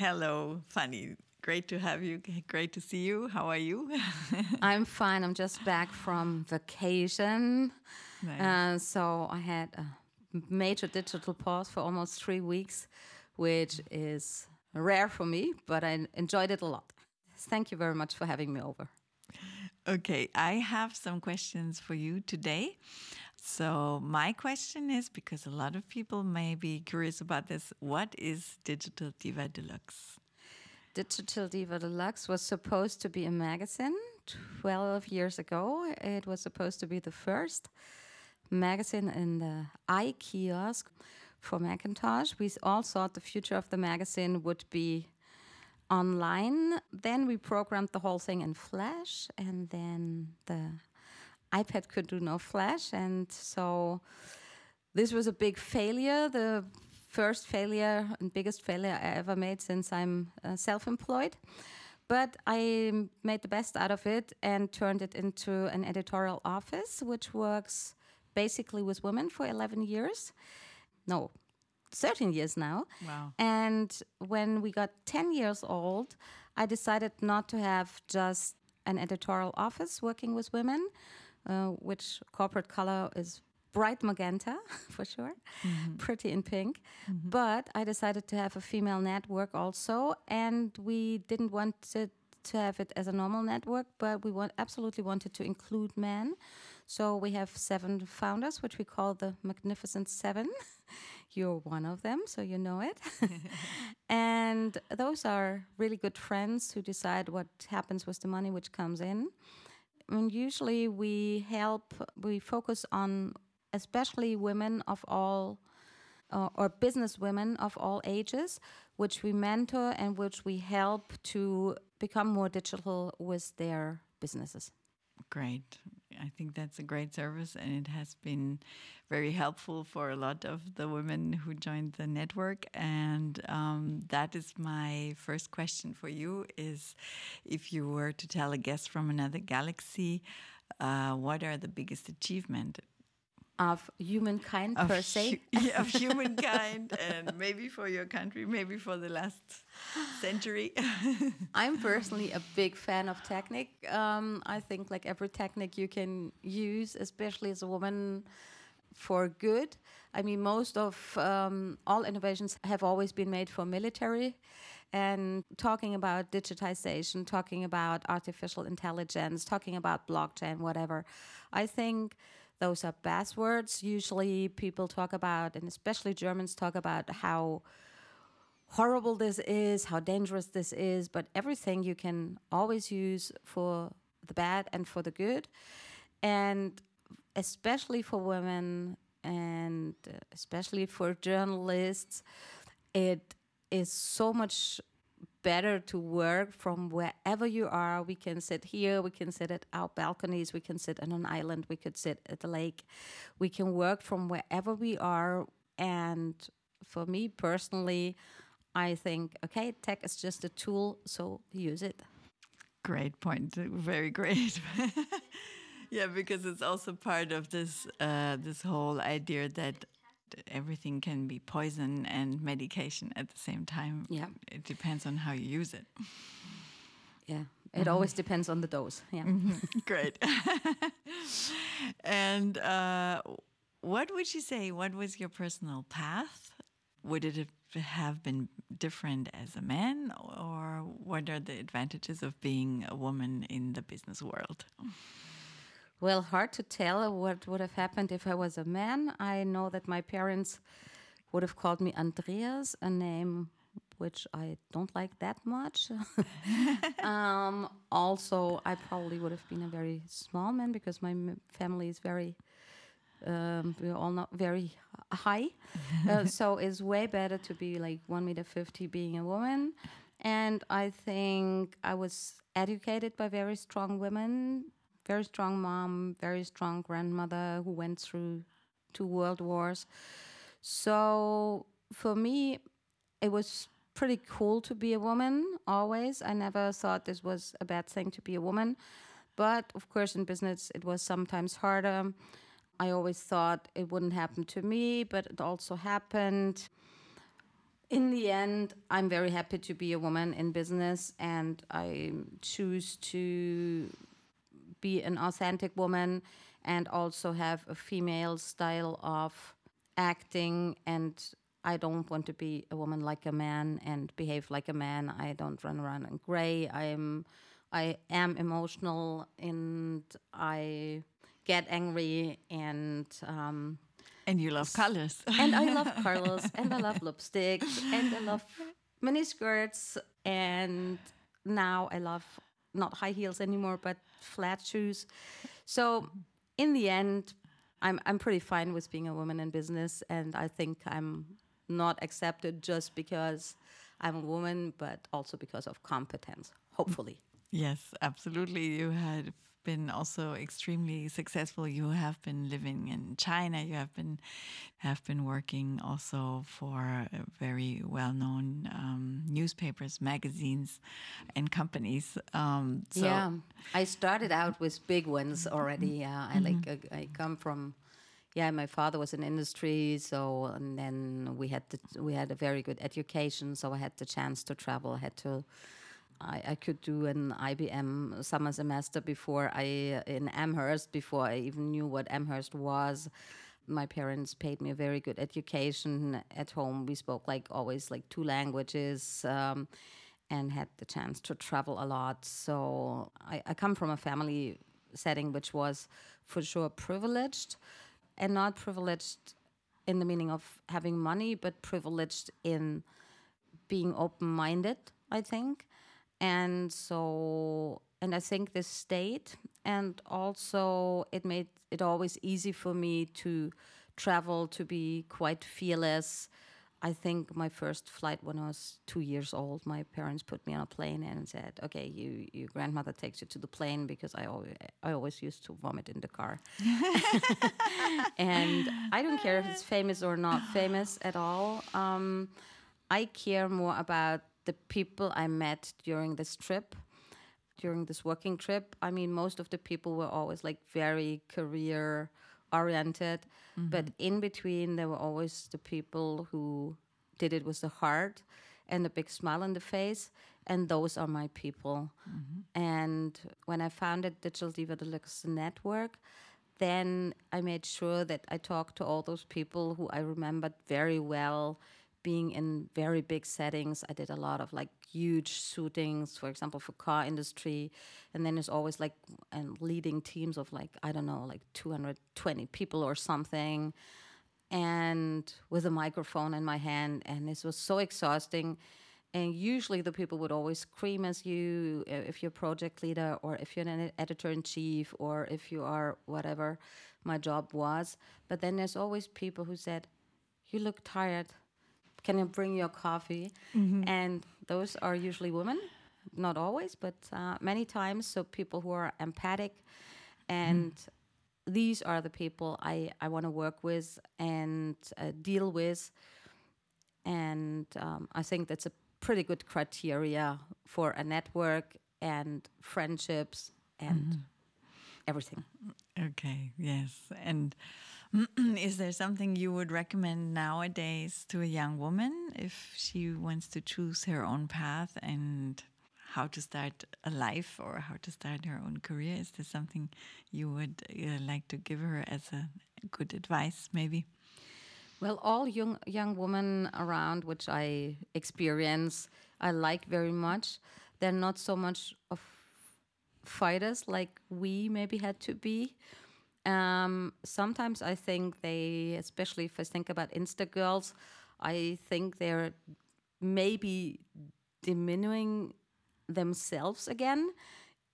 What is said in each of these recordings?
Hello, Fanny. Great to have you. Great to see you. How are you? I'm fine. I'm just back from vacation. Nice. Uh, so I had a major digital pause for almost three weeks, which is rare for me, but I enjoyed it a lot. Thank you very much for having me over. Okay, I have some questions for you today. So, my question is because a lot of people may be curious about this what is Digital Diva Deluxe? Digital Diva Deluxe was supposed to be a magazine 12 years ago. It was supposed to be the first magazine in the iKiosk for Macintosh. We all thought the future of the magazine would be online. Then we programmed the whole thing in Flash, and then the iPad could do no Flash, and so this was a big failure. The first failure and biggest failure I ever made since I'm uh, self-employed. But I made the best out of it and turned it into an editorial office, which works basically with women for 11 years. No, 13 years now. Wow. And when we got 10 years old, I decided not to have just an editorial office working with women, uh, which corporate color is bright magenta for sure, mm-hmm. pretty in pink. Mm-hmm. But I decided to have a female network also, and we didn't want it to have it as a normal network, but we want absolutely wanted to include men. So we have seven founders, which we call the Magnificent Seven. You're one of them, so you know it. and those are really good friends who decide what happens with the money which comes in. Mean, usually we help, we focus on especially women of all, uh, or business women of all ages, which we mentor and which we help to become more digital with their businesses. Great. I think that's a great service, and it has been very helpful for a lot of the women who joined the network. And um, that is my first question for you: is if you were to tell a guest from another galaxy, uh, what are the biggest achievement of humankind of per se. Hu of humankind, and maybe for your country, maybe for the last century. I'm personally a big fan of technique. Um, I think like every technique you can use, especially as a woman, for good. I mean, most of um, all innovations have always been made for military. And talking about digitization, talking about artificial intelligence, talking about blockchain, whatever, I think those are buzzwords. Usually people talk about, and especially Germans talk about how horrible this is, how dangerous this is, but everything you can always use for the bad and for the good. And especially for women and uh, especially for journalists, it is so much better to work from wherever you are. We can sit here, we can sit at our balconies, we can sit on an island, we could sit at the lake. We can work from wherever we are. And for me personally, I think, okay, tech is just a tool, so use it. Great point. Very great. yeah, because it's also part of this uh, this whole idea that everything can be poison and medication at the same time. Yeah. It depends on how you use it. Yeah. It mm-hmm. always depends on the dose. Yeah. Mm-hmm. Great. and uh, what would you say? What was your personal path? Would it have been different as a man, or what are the advantages of being a woman in the business world? Well, hard to tell what would have happened if I was a man. I know that my parents would have called me Andreas, a name which I don't like that much. um, also, I probably would have been a very small man because my family is very, um, we're all not very high. uh, so it's way better to be like one meter fifty being a woman. And I think I was educated by very strong women very strong mom, very strong grandmother who went through two world wars. So for me, it was pretty cool to be a woman always. I never thought this was a bad thing to be a woman. But of course, in business, it was sometimes harder. I always thought it wouldn't happen to me, but it also happened. in the end, I'm very happy to be a woman in business, and I choose to be an authentic woman and also have a female style of acting and I don't want to be a woman like a man and behave like a man. I don't run around in gray. I'm I am emotional and I get angry and um, and you love colors. and I love colors and I love lipstick and I love mini skirts and now I love not high heels anymore but flat shoes. So in the end I'm I'm pretty fine with being a woman in business and I think I'm not accepted just because I'm a woman but also because of competence hopefully. Yes, absolutely. You had been also extremely successful. You have been living in China. You have been have been working also for very well known um, newspapers, magazines, and companies. Um, so yeah, I started out with big ones already. Yeah, I mm -hmm. like I, I come from yeah, my father was in industry, so and then we had the, we had a very good education, so I had the chance to travel. I had to I, I, could do an IBM summer semester before I in Amherst before I even knew what Amherst was. My parents paid me a very good education at home. We spoke like always like two languages. Um, and had the chance to travel a lot. So I, I come from a family setting which was for sure privileged and not privileged in the meaning of having money, but privileged in being open minded, I think and so and i think this state and also it made it always easy for me to travel to be quite fearless. I think my first flight when i was two years old my parents put me on a plane and said okay you your grandmother takes you to the plane because i always i always used to vomit in the car. And i don't care if it's famous or not famous at all. Um, i care more about the people I met during this trip, during this working trip. I mean, most of the people were always like very career oriented, mm-hmm. but in between, there were always the people who did it with the heart and a big smile on the face. And those are my people. Mm-hmm. And when I founded Digital Diva Deluxe Network, then I made sure that I talked to all those people who I remembered very well being in very big settings. I did a lot of like huge shootings, for example, for car industry, and then there's always like and leading teams of like I don't know, like 220 people or something, and with a microphone in my hand, and this was so exhausting. And usually the people would always scream as you if you're project leader or if you're an editor in chief or if you are whatever my job was. But then there's always people who said, "You look tired." Can you bring your coffee? Mm-hmm. And those are usually women, not always, but uh, many times. So people who are empathic, and mm. these are the people I, I want to work with and uh, deal with. And um, I think that's a pretty good criteria for a network and friendships and mm-hmm. everything. Okay, yes. And Is there something you would recommend nowadays to a young woman if she wants to choose her own path and how to start a life or how to start her own career? Is there something you would uh, like to give her as a good advice, maybe? Well, all young young women around, which I experience, I like very much. They're not so much of fighters like we maybe had to be um, sometimes I think they, especially if I think about Insta girls, I think they're maybe diminishing themselves again.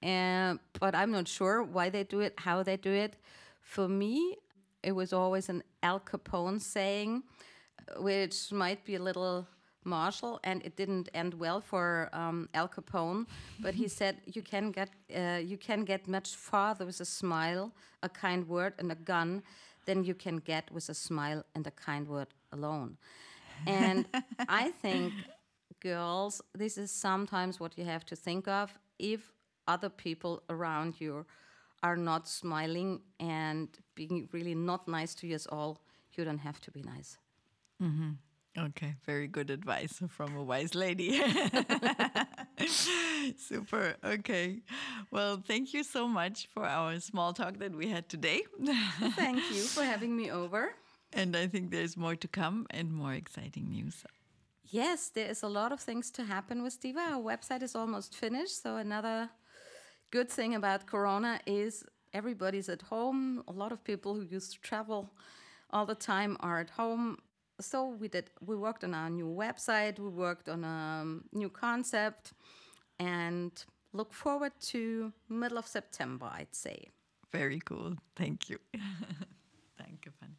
Uh, but I'm not sure why they do it, how they do it. For me, it was always an Al Capone saying, which might be a little martial, and it didn't end well for um, Al Capone. But he said you can get uh, you can get much farther with a smile, a kind word, and a gun than you can get with a smile and a kind word alone. And I think, girls, this is sometimes what you have to think of. If other people around you are not smiling and being really not nice to you at all, you don't have to be nice. Mm -hmm. Okay, very good advice from a wise lady. Super. Okay. Well, thank you so much for our small talk that we had today. Thank you for having me over. And I think there's more to come and more exciting news. Yes, there is a lot of things to happen with Diva. Our website is almost finished. So, another good thing about Corona is everybody's at home. A lot of people who used to travel all the time are at home so we did we worked on our new website we worked on a um, new concept and look forward to middle of september i'd say. Very cool. Thank you. Thank you Fanny.